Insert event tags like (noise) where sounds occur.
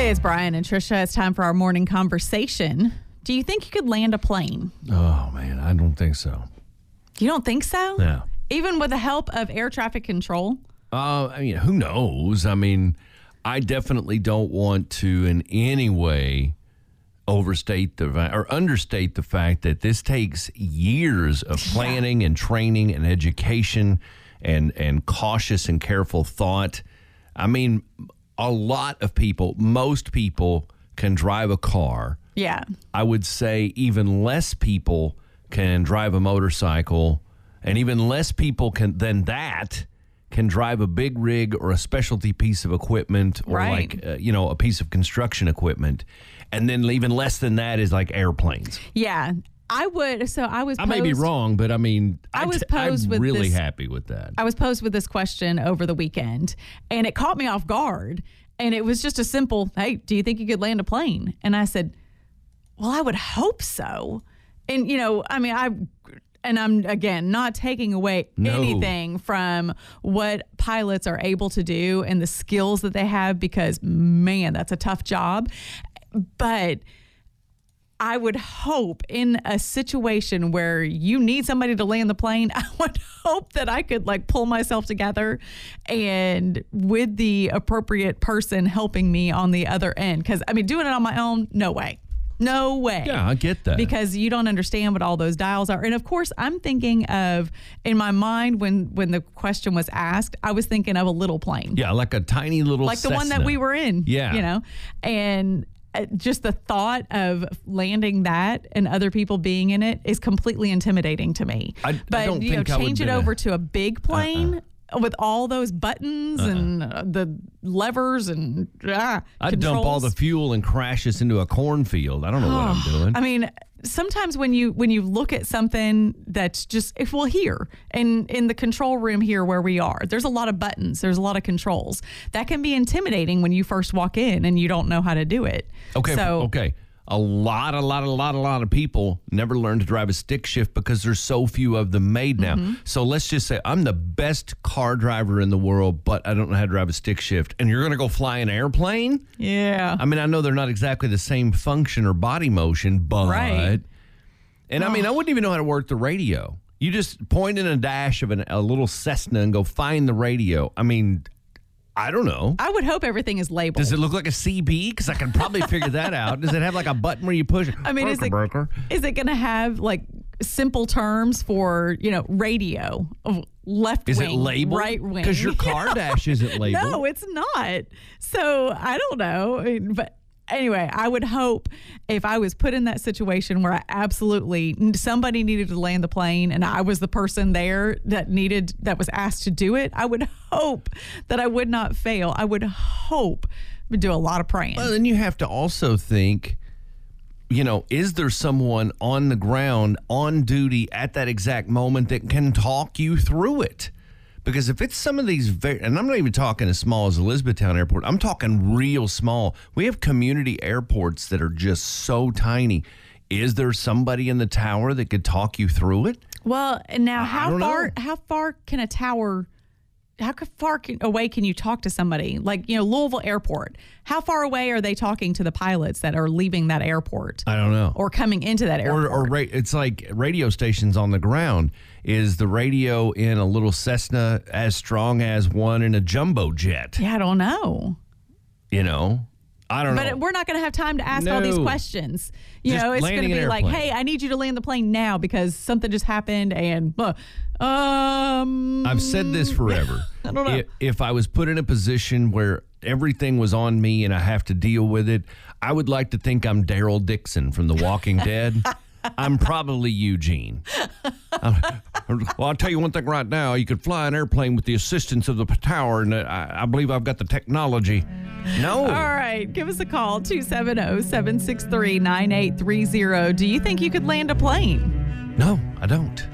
Hey, it's Brian and Trisha. It's time for our morning conversation. Do you think you could land a plane? Oh man, I don't think so. You don't think so? No. Even with the help of air traffic control? Uh, I mean, who knows? I mean, I definitely don't want to in any way overstate the or understate the fact that this takes years of planning and training and education and and cautious and careful thought. I mean, a lot of people, most people can drive a car. Yeah. I would say even less people can drive a motorcycle, and even less people can than that can drive a big rig or a specialty piece of equipment or Right. like uh, you know a piece of construction equipment, and then even less than that is like airplanes. Yeah. I would. So I was. I may be wrong, but I mean, I was posed I'm with really this- happy with that. I was posed with this question over the weekend and it caught me off guard. And it was just a simple, hey, do you think you could land a plane? And I said, well, I would hope so. And, you know, I mean, I, and I'm again not taking away No. anything from what pilots are able to do and the skills that they have because, man, that's a tough job. But, I would hope in a situation where you need somebody to land the plane, (laughs) I would hope that I could like pull myself together and with the appropriate person helping me on the other end. Cause I mean, doing it on my own, no way. No way. yeah, I get that. Because you don't understand what all those dials are. And of course, I'm thinking of in my mind when when the question was asked, I was thinking of a little plane yeah, like a tiny little like the one that we were in. Yeah. You know, and just the thought of landing that and other people being in it is completely intimidating to me. I- I but don't you know, think I change it over to a big plane. With all those buttons and uh, the levers and ah, I'd dump all the fuel and crash us into a cornfield. I don't know what I'm (sighs) doing. I mean, sometimes when you when you look at something that's just if well here and in the control room here where we are, there's a lot of buttons, there's a lot of controls. That can be intimidating when you first walk in and you don't know how to do it. Okay. So okay. A lot, a lot, a lot, a lot of people never learn to drive a stick shift because there's so few of them made now. Mm-hmm. So let's just say I'm the best car driver in the world, but I don't know how to drive a stick shift. And you're going to go fly an airplane? yeah. I mean, I know they're not exactly the same function or body motion, but. Right. And I mean, I wouldn't even know how to work the radio. You just point in a dash of an, a little Cessna and go find the radio. I mean, I don't know. I would hope everything is labeled. Does it look like a CB? Because I can probably figure that out. Does it have like a button where you push? I mean, is it, is it going to have like simple terms for, you know, radio, left Is wing, it labeled? right wing? Because your car (laughs) dash isn't labeled. No, it's not. So I don't know. I mean, But anyway, I would hope if I was put in that situation where I absolutely somebody needed to land the plane and I was the person there that needed that was asked to do it, I would hope that I would not fail. I would hope would do a lot of praying. Well, then you have to also think, you know, is there someone on the ground on duty at that exact moment that can talk you through it? Because if it's some of these very, and I'm not even talking as small as Elizabethtown Airport, I'm talking real small. We have community airports that are just so tiny. Is there somebody in the tower that could talk you through it? Well, now how far know. how far can a tower how far can, away can you talk to somebody? Like, you know, Louisville Airport. How far away are they talking to the pilots that are leaving that airport I don't know. or coming into that airport? or, or ra- it's like radio stations on the ground. Is the radio in a little Cessna as strong as one in a jumbo jet? yeah, I don't know. You know, I don't know. But we're not going to have time to ask all these questions. You Just know, it's going to be like, hey, I need you to land the plane now because something just happened. And, uh, um, I've said this (laughs) forever. I don't know. If, if I was put in a position where everything was on me and I have to deal with it, I would like to think I'm Daryl Dixon from The Walking Dead. (laughs) I'm probably Eugene. Uh, well, I'll tell you one thing right now. You could fly an airplane with the assistance of the tower, and I, I believe I've got the technology. No. (laughs) All right, give us a call 270 763 9830. Do you think you could land a plane? No, I don't.